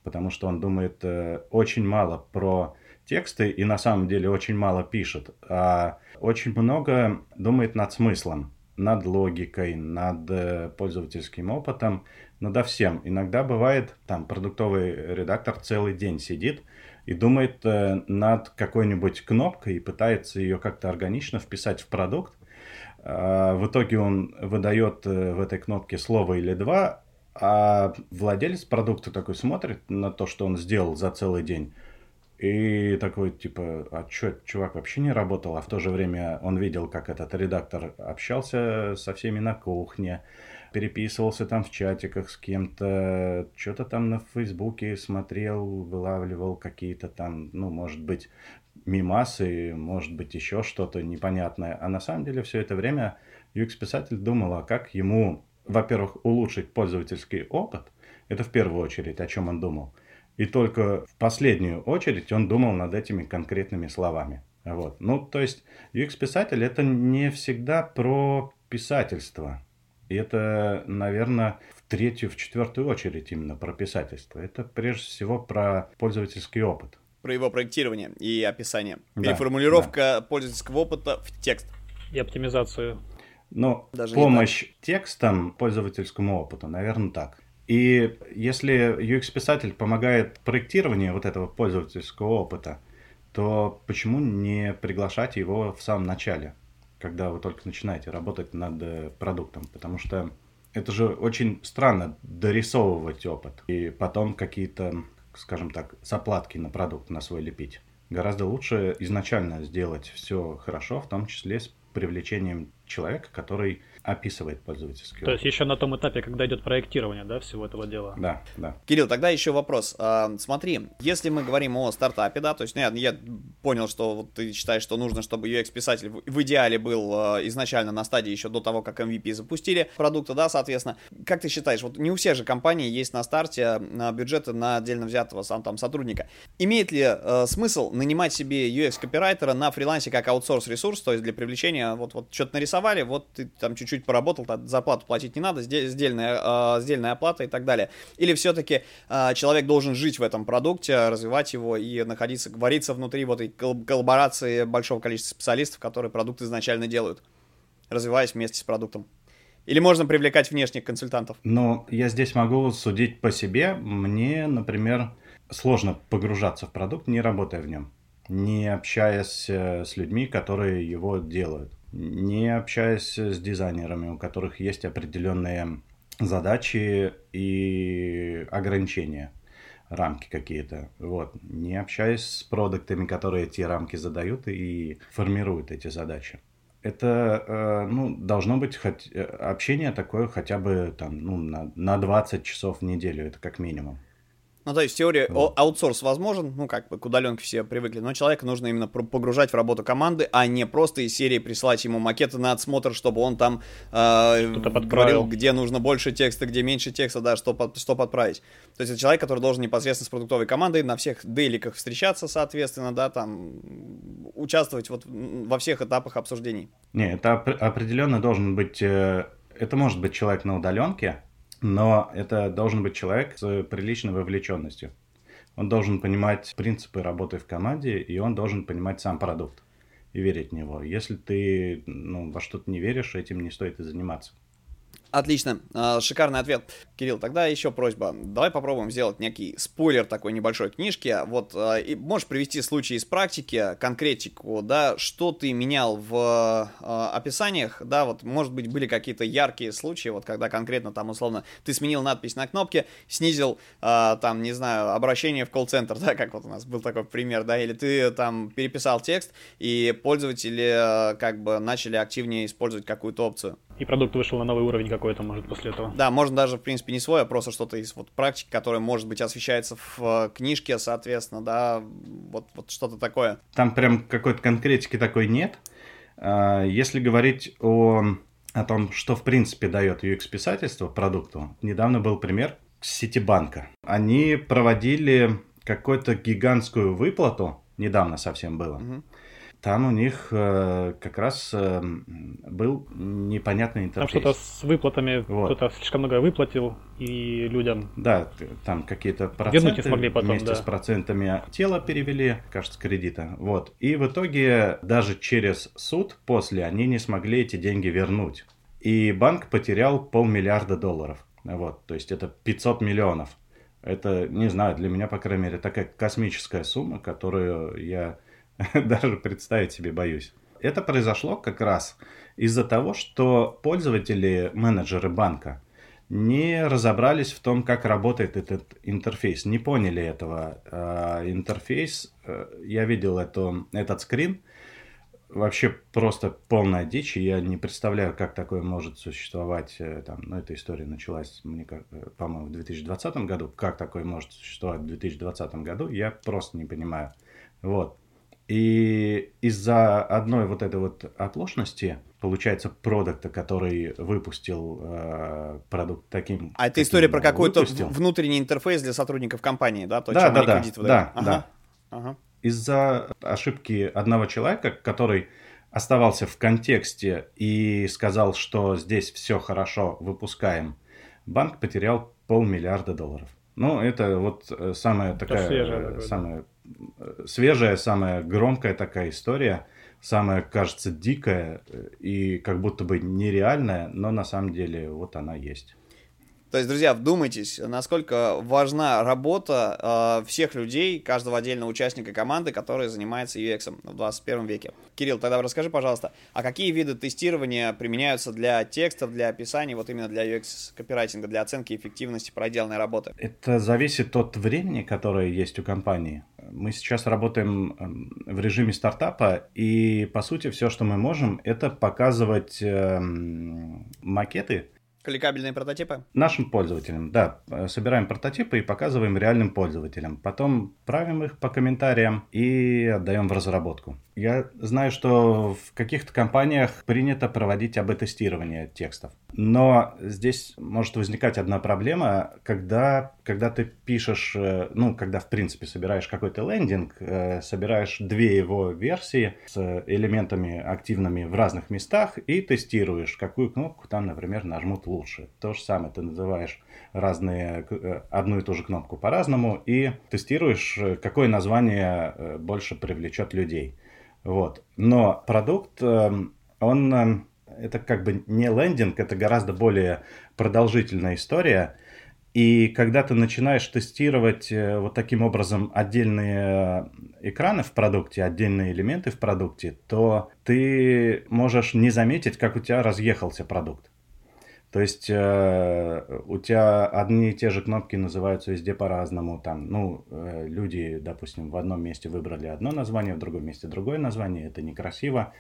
потому что он думает э, очень мало про тексты и на самом деле очень мало пишет, а очень много думает над смыслом, над логикой, над э, пользовательским опытом, надо всем. Иногда бывает, там продуктовый редактор целый день сидит и думает э, над какой-нибудь кнопкой и пытается ее как-то органично вписать в продукт. А в итоге он выдает э, в этой кнопке слово или два, а владелец продукта такой смотрит на то, что он сделал за целый день, и такой, типа, а чё, чувак вообще не работал, а в то же время он видел, как этот редактор общался со всеми на кухне, переписывался там в чатиках с кем-то, что-то там на Фейсбуке смотрел, вылавливал какие-то там, ну, может быть, мимасы, может быть, еще что-то непонятное. А на самом деле все это время UX-писатель думал, а как ему во-первых, улучшить пользовательский опыт. Это в первую очередь, о чем он думал. И только в последнюю очередь он думал над этими конкретными словами. Вот. Ну, то есть UX-писатель это не всегда про писательство. И это, наверное, в третью, в четвертую очередь именно про писательство. Это прежде всего про пользовательский опыт. Про его проектирование и описание. Да, Переформулировка да. пользовательского опыта в текст. И оптимизацию. Ну, Даже помощь текстам пользовательскому опыту, наверное, так. И если UX-писатель помогает проектированию вот этого пользовательского опыта, то почему не приглашать его в самом начале, когда вы только начинаете работать над э, продуктом? Потому что это же очень странно дорисовывать опыт и потом какие-то, скажем так, заплатки на продукт на свой лепить. Гораздо лучше изначально сделать все хорошо, в том числе с привлечением человека, который описывает пользовательский То есть еще на том этапе, когда идет проектирование, да, всего этого дела? Да, да. Кирилл, тогда еще вопрос. А, смотри, если мы говорим о стартапе, да, то есть ну, я, я понял, что вот ты считаешь, что нужно, чтобы UX-писатель в идеале был а, изначально на стадии еще до того, как MVP запустили продукта, да, соответственно. Как ты считаешь, вот не у всех же компаний есть на старте на бюджеты на отдельно взятого сам там сотрудника. Имеет ли э, смысл нанимать себе UX-копирайтера на фрилансе как аутсорс-ресурс, то есть для привлечения, вот, вот что-то нарисовали, вот ты там чуть-чуть чуть поработал, зарплату платить не надо, сдельная, сдельная оплата и так далее. Или все-таки а, человек должен жить в этом продукте, развивать его и находиться, вариться внутри вот этой коллаборации большого количества специалистов, которые продукт изначально делают, развиваясь вместе с продуктом. Или можно привлекать внешних консультантов? Ну, я здесь могу судить по себе. Мне, например, сложно погружаться в продукт, не работая в нем, не общаясь э, с людьми, которые его делают не общаясь с дизайнерами, у которых есть определенные задачи и ограничения, рамки какие-то. Вот. Не общаясь с продуктами, которые эти рамки задают и формируют эти задачи. Это э, ну, должно быть хоть, э, общение такое хотя бы там, ну, на, на 20 часов в неделю, это как минимум. Ну, то есть в теории вот. аутсорс возможен, ну, как бы к удаленке все привыкли, но человека нужно именно погружать в работу команды, а не просто из серии присылать ему макеты на отсмотр, чтобы он там э, говорил, где нужно больше текста, где меньше текста, да, что, под, что подправить. То есть это человек, который должен непосредственно с продуктовой командой на всех дейликах встречаться, соответственно, да, там, участвовать вот во всех этапах обсуждений. Не, это определенно должен быть, э, это может быть человек на удаленке, но это должен быть человек с приличной вовлеченностью. Он должен понимать принципы работы в команде, и он должен понимать сам продукт и верить в него. Если ты ну, во что-то не веришь, этим не стоит и заниматься. Отлично, а, шикарный ответ. Кирилл, тогда еще просьба. Давай попробуем сделать некий спойлер такой небольшой книжки. Вот, а, и можешь привести случай из практики, конкретику, да, что ты менял в а, описаниях, да, вот, может быть, были какие-то яркие случаи, вот, когда конкретно там, условно, ты сменил надпись на кнопке, снизил, там, не знаю, обращение в колл-центр, да, как вот у нас был такой пример, да, или ты там переписал текст, и пользователи как бы начали активнее использовать какую-то опцию. И продукт вышел на новый уровень какой-то, может, после этого. Да, можно даже, в принципе, не свой, а просто что-то из вот практики, которое, может быть, освещается в э, книжке, соответственно, да, вот, вот что-то такое. Там прям какой-то конкретики такой нет. А, если говорить о, о том, что, в принципе, дает UX-писательство продукту, недавно был пример Ситибанка. Они проводили какую-то гигантскую выплату, недавно совсем было, угу там у них э, как раз э, был непонятный интерфейс. Там что-то с выплатами, вот. кто-то слишком много выплатил, и людям... Да, там какие-то проценты смогли потом, вместе да. с процентами тела перевели, кажется, кредита. Вот. И в итоге даже через суд после они не смогли эти деньги вернуть. И банк потерял полмиллиарда долларов. Вот, то есть это 500 миллионов. Это, не знаю, для меня, по крайней мере, такая космическая сумма, которую я Даже представить себе боюсь. Это произошло как раз из-за того, что пользователи, менеджеры банка не разобрались в том, как работает этот интерфейс, не поняли этого. А, интерфейс, э, я видел эту, этот скрин, вообще просто полная дичь, и я не представляю, как такое может существовать. Э, там, ну, эта история началась, мне, э, по-моему, в 2020 году. Как такое может существовать в 2020 году, я просто не понимаю. Вот. И из-за одной вот этой вот оплошности, получается, продукта, который выпустил э, продукт таким... А это история про какой-то внутренний интерфейс для сотрудников компании, да? То, да, да, да, да, ага. да. Ага. Из-за ошибки одного человека, который оставался в контексте и сказал, что здесь все хорошо, выпускаем, банк потерял полмиллиарда долларов. Ну, это вот э, самая такая, свежая, самая свежая, самая громкая такая история, самая, кажется, дикая э, и как будто бы нереальная, но на самом деле вот она есть. То есть, друзья, вдумайтесь, насколько важна работа э, всех людей, каждого отдельного участника команды, который занимается UX в 21 веке. Кирилл, тогда расскажи, пожалуйста, а какие виды тестирования применяются для текстов, для описаний, вот именно для UX-копирайтинга, для оценки эффективности проделанной работы? Это зависит от времени, которое есть у компании. Мы сейчас работаем эм, в режиме стартапа, и, по сути, все, что мы можем, это показывать э, макеты, Кликабельные прототипы? Нашим пользователям, да. Собираем прототипы и показываем реальным пользователям. Потом правим их по комментариям и отдаем в разработку. Я знаю, что в каких-то компаниях принято проводить АБ-тестирование текстов. Но здесь может возникать одна проблема, когда, когда ты пишешь, э, ну, когда, в принципе, собираешь какой-то лендинг, э, собираешь две его версии с элементами активными в разных местах и тестируешь, какую кнопку там, например, нажмут лучше. То же самое ты называешь разные, э, одну и ту же кнопку по-разному и тестируешь, какое название больше привлечет людей. Вот. Но продукт, эм, он, эм, это как бы не лендинг, это гораздо более продолжительная история. И когда ты начинаешь тестировать э, вот таким образом отдельные экраны в продукте, отдельные элементы в продукте, то ты можешь не заметить, как у тебя разъехался продукт. То есть э, у тебя одни и те же кнопки называются везде по-разному. Там, ну, э, люди, допустим, в одном месте выбрали одно название, в другом месте другое название. Это некрасиво,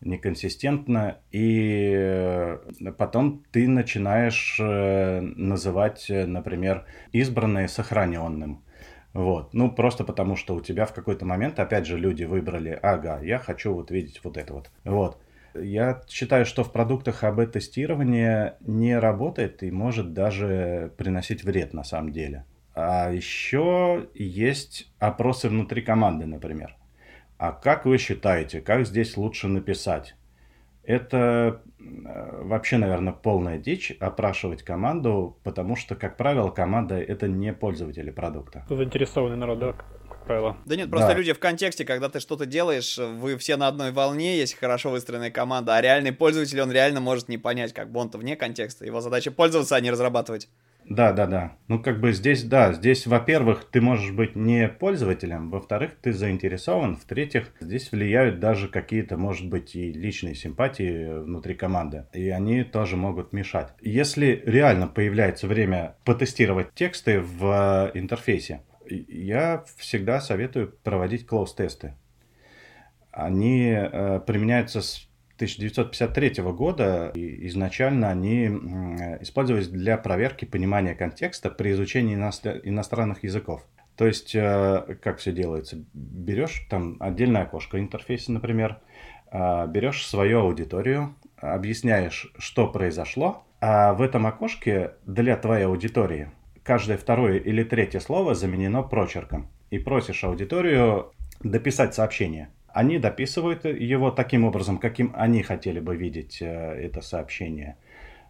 неконсистентно. И э, потом ты начинаешь э, называть, например, избранное сохраненным. Вот. Ну, просто потому, что у тебя в какой-то момент, опять же, люди выбрали, ага, я хочу вот видеть вот это вот. Вот. Я считаю, что в продуктах АБ-тестирование не работает и может даже приносить вред на самом деле. А еще есть опросы внутри команды, например. А как вы считаете, как здесь лучше написать? Это э, вообще, наверное, полная дичь опрашивать команду, потому что, как правило, команда это не пользователи продукта. Заинтересованный народ, да? Правило. Да нет, просто да. люди в контексте, когда ты что-то делаешь, вы все на одной волне, есть хорошо выстроенная команда, а реальный пользователь, он реально может не понять, как бы он-то вне контекста. Его задача пользоваться, а не разрабатывать. Да, да, да. Ну, как бы здесь, да, здесь, во-первых, ты можешь быть не пользователем, во-вторых, ты заинтересован, в-третьих, здесь влияют даже какие-то, может быть, и личные симпатии внутри команды, и они тоже могут мешать. Если реально появляется время потестировать тексты в интерфейсе, я всегда советую проводить клоуз-тесты. Они э, применяются с 1953 года, и изначально они использовались для проверки понимания контекста при изучении иностр... иностранных языков. То есть, э, как все делается? Берешь там отдельное окошко интерфейса, например, э, берешь свою аудиторию, объясняешь, что произошло, а в этом окошке для твоей аудитории – каждое второе или третье слово заменено прочерком. И просишь аудиторию дописать сообщение. Они дописывают его таким образом, каким они хотели бы видеть э, это сообщение,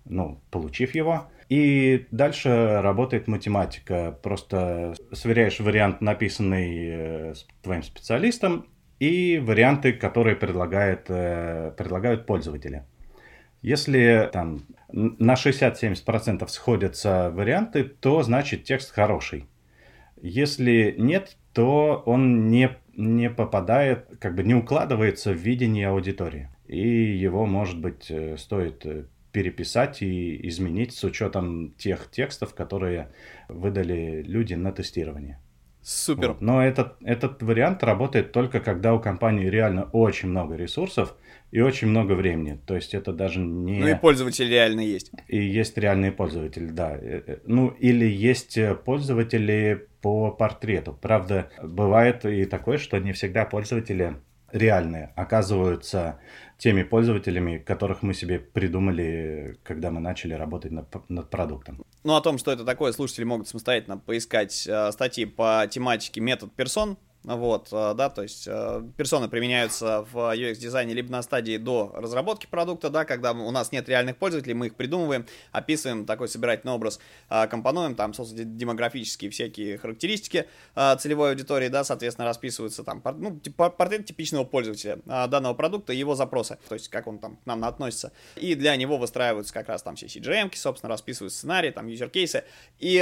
ну, получив его. И дальше работает математика. Просто сверяешь вариант, написанный э, твоим специалистом, и варианты, которые предлагает, э, предлагают пользователи. Если там на 60-70% сходятся варианты, то значит текст хороший. Если нет, то он не, не попадает, как бы не укладывается в видение аудитории. И его, может быть, э, стоит э, переписать и изменить с учетом тех текстов, которые выдали люди на тестирование. Супер. Вот. Но этот, этот вариант работает только когда у компании реально очень много ресурсов, и очень много времени. То есть это даже не... Ну и пользователи реально есть. И есть реальные пользователи, да. Э, э, ну или есть пользователи по портрету. Правда, бывает и такое, что не всегда пользователи реальные оказываются теми пользователями, которых мы себе придумали, когда мы начали работать над, над продуктом. Ну, о том, что это такое, слушатели могут самостоятельно поискать э, статьи по тематике метод персон, вот, э, да, то есть э, персоны применяются в UX-дизайне либо на стадии до разработки продукта, да, когда у нас нет реальных пользователей, мы их придумываем, описываем такой собирательный образ, э, компонуем, там, собственно, демографические всякие характеристики целевой аудитории, да, соответственно, расписываются там, ну, портрет типичного пользователя данного продукта и его запросы, то есть как он там к нам относится. И для него выстраиваются как раз там все CGM, собственно, расписываются сценарии, там, юзер-кейсы. И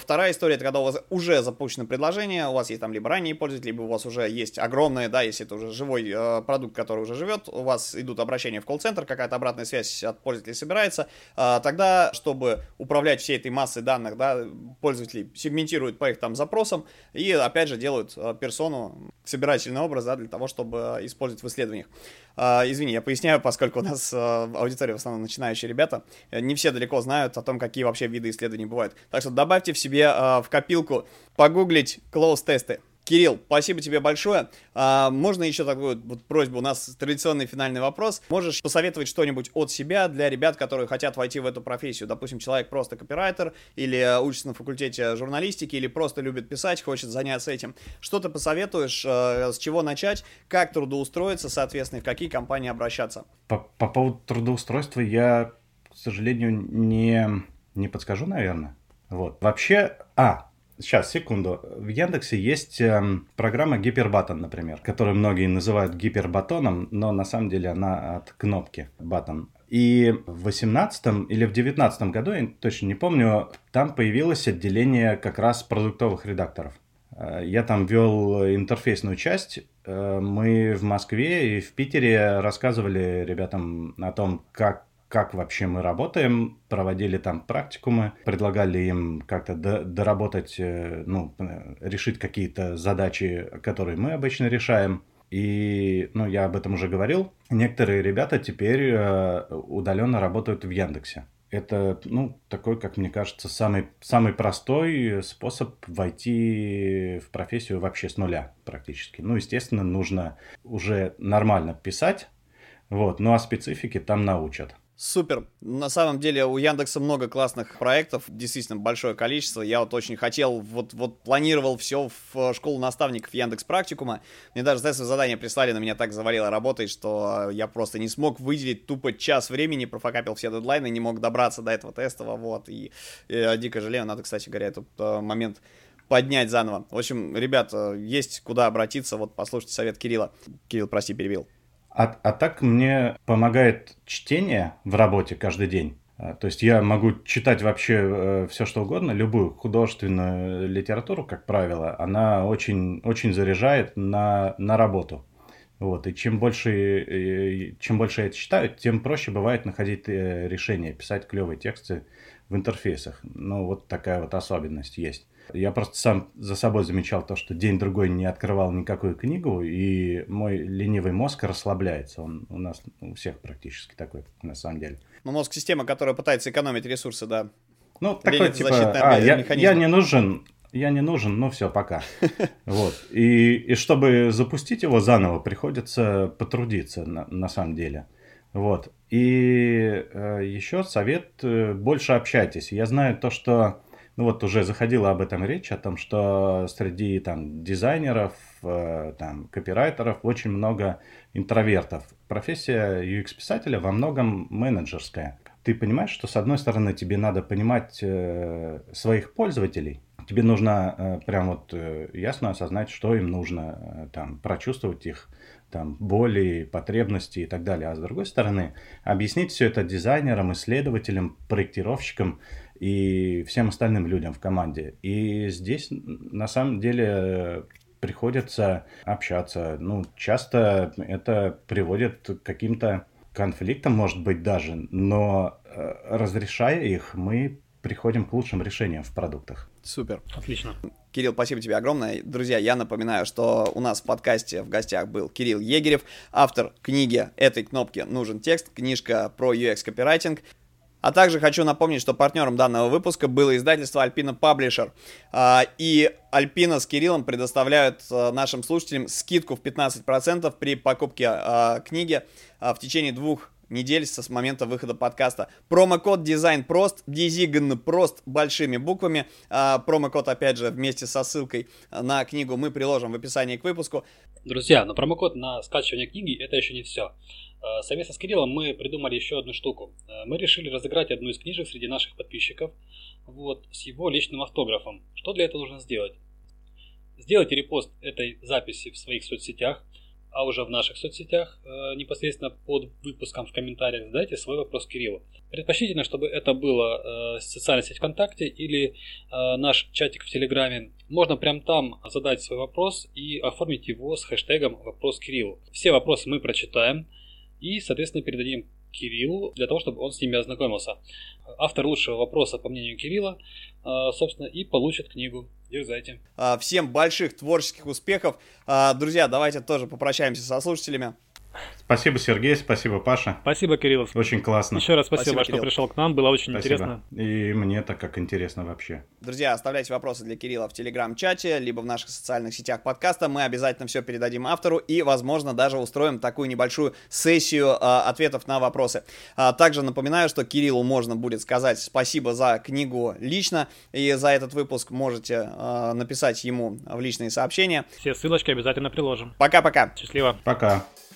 вторая история, это когда у вас уже запущено предложение, у вас есть там либо ранние пользователь, либо у вас уже есть огромное, да, если это уже живой э, продукт, который уже живет, у вас идут обращения в колл-центр, какая-то обратная связь от пользователей собирается, э, тогда, чтобы управлять всей этой массой данных, да, пользователи сегментируют по их там запросам и, опять же, делают э, персону, собирательный образ, да, для того, чтобы использовать в исследованиях. Uh, извини, я поясняю, поскольку у нас uh, аудитория в основном начинающие ребята, не все далеко знают о том, какие вообще виды исследований бывают. Так что добавьте в себе в копилку погуглить close-тесты. Кирилл, спасибо тебе большое. А, можно еще такую вот просьбу? У нас традиционный финальный вопрос. Можешь посоветовать что-нибудь от себя для ребят, которые хотят войти в эту профессию? Допустим, человек просто копирайтер, или учится на факультете журналистики, или просто любит писать, хочет заняться этим. Что ты посоветуешь, э, с чего начать, как трудоустроиться, соответственно, и в какие компании обращаться? По, по поводу трудоустройства я, к сожалению, не, не подскажу, наверное. Вот. Вообще, а, Сейчас, секунду. В Яндексе есть э, программа Гипербатон, например, которую многие называют гипербатоном, но на самом деле она от кнопки батон. И в 18 или в 19 году, я точно не помню, там появилось отделение как раз продуктовых редакторов. Э, я там вел интерфейсную часть. Э, мы в Москве и в Питере рассказывали ребятам о том, как как вообще мы работаем, проводили там практикумы, предлагали им как-то доработать, э, ну, э, решить какие-то задачи, которые мы обычно решаем. И, ну, я об этом уже говорил. Некоторые ребята теперь э, удаленно работают в Яндексе. Это, ну, такой, как мне кажется, самый, самый простой способ войти в профессию вообще с нуля практически. Ну, естественно, нужно уже нормально писать, вот, ну а специфики там научат. Супер. На самом деле у Яндекса много классных проектов, действительно большое количество. Я вот очень хотел, вот, вот планировал все в школу наставников Яндекс Практикума. Мне даже тестовое задание прислали, на меня так завалило работой, что я просто не смог выделить тупо час времени, профокапил все дедлайны, не мог добраться до этого тестового, вот. И, и э, дико жалею, надо, кстати говоря, этот э, момент поднять заново. В общем, ребят, есть куда обратиться, вот послушайте совет Кирилла. Кирилл, прости, перебил. А, а так мне помогает чтение в работе каждый день. А, то есть я могу читать вообще э, все что угодно, любую художественную литературу, как правило, она очень, очень заряжает на, на работу. Вот, и чем больше, чем больше я это читаю, тем проще бывает находить э, решения, писать клевые тексты в интерфейсах. Ну, вот такая вот особенность есть. Я просто сам за собой замечал то, что день-другой не открывал никакую книгу, и мой ленивый мозг расслабляется. Он у нас у всех практически такой, на самом деле. Ну, мозг система, которая пытается экономить ресурсы, да. Ну, такой типа, а, я, я не нужен, я не нужен, ну все, пока. Вот. И, и чтобы запустить его заново, приходится потрудиться на, на самом деле. Вот. И э, еще совет, э, больше общайтесь. Я знаю то, что ну вот уже заходила об этом речь, о том, что среди там дизайнеров, э, там копирайтеров очень много интровертов. Профессия UX-писателя во многом менеджерская. Ты понимаешь, что с одной стороны тебе надо понимать э, своих пользователей, тебе нужно э, прям вот э, ясно осознать, что им нужно, э, там, прочувствовать их там, боли, потребности и так далее. А с другой стороны, объяснить все это дизайнерам, исследователям, проектировщикам, и всем остальным людям в команде. И здесь на самом деле приходится общаться. Ну, часто это приводит к каким-то конфликтам, может быть, даже, но э, разрешая их, мы приходим к лучшим решениям в продуктах. Супер. Отлично. Кирилл, спасибо тебе огромное. Друзья, я напоминаю, что у нас в подкасте в гостях был Кирилл Егерев, автор книги «Этой кнопке нужен текст», книжка про UX-копирайтинг. А также хочу напомнить, что партнером данного выпуска было издательство Alpina Publisher. А, и Alpina с Кириллом предоставляют а, нашим слушателям скидку в 15% при покупке а, книги в течение двух недель с момента выхода подкаста. Промокод дизайн прост, дизигн прост большими буквами. Промокод, опять же, вместе со ссылкой на книгу мы приложим в описании к выпуску. Друзья, но промокод на скачивание книги это еще не все. Э, совместно с Кириллом мы придумали еще одну штуку. Э, мы решили разыграть одну из книжек среди наших подписчиков вот, с его личным автографом. Что для этого нужно сделать? Сделайте репост этой записи в своих соцсетях, а уже в наших соцсетях э, непосредственно под выпуском в комментариях задайте свой вопрос Кириллу. Предпочтительно, чтобы это было э, социальная сеть ВКонтакте или э, наш чатик в Телеграме. Можно прямо там задать свой вопрос и оформить его с хэштегом «Вопрос Кириллу». Все вопросы мы прочитаем, и, соответственно, передадим Кириллу для того, чтобы он с ними ознакомился. Автор лучшего вопроса, по мнению Кирилла, а, собственно, и получит книгу. Дерзайте. А, всем больших творческих успехов. А, друзья, давайте тоже попрощаемся со слушателями. Спасибо, Сергей, спасибо, Паша. Спасибо, Кирилл. Очень классно. Еще раз спасибо, спасибо что Кирилл. пришел к нам, было очень спасибо. интересно. И мне так как интересно вообще. Друзья, оставляйте вопросы для Кирилла в телеграм-чате, либо в наших социальных сетях подкаста. Мы обязательно все передадим автору и, возможно, даже устроим такую небольшую сессию а, ответов на вопросы. А, также напоминаю, что Кириллу можно будет сказать спасибо за книгу лично, и за этот выпуск можете а, написать ему в личные сообщения. Все ссылочки обязательно приложим. Пока-пока. Счастливо. Пока.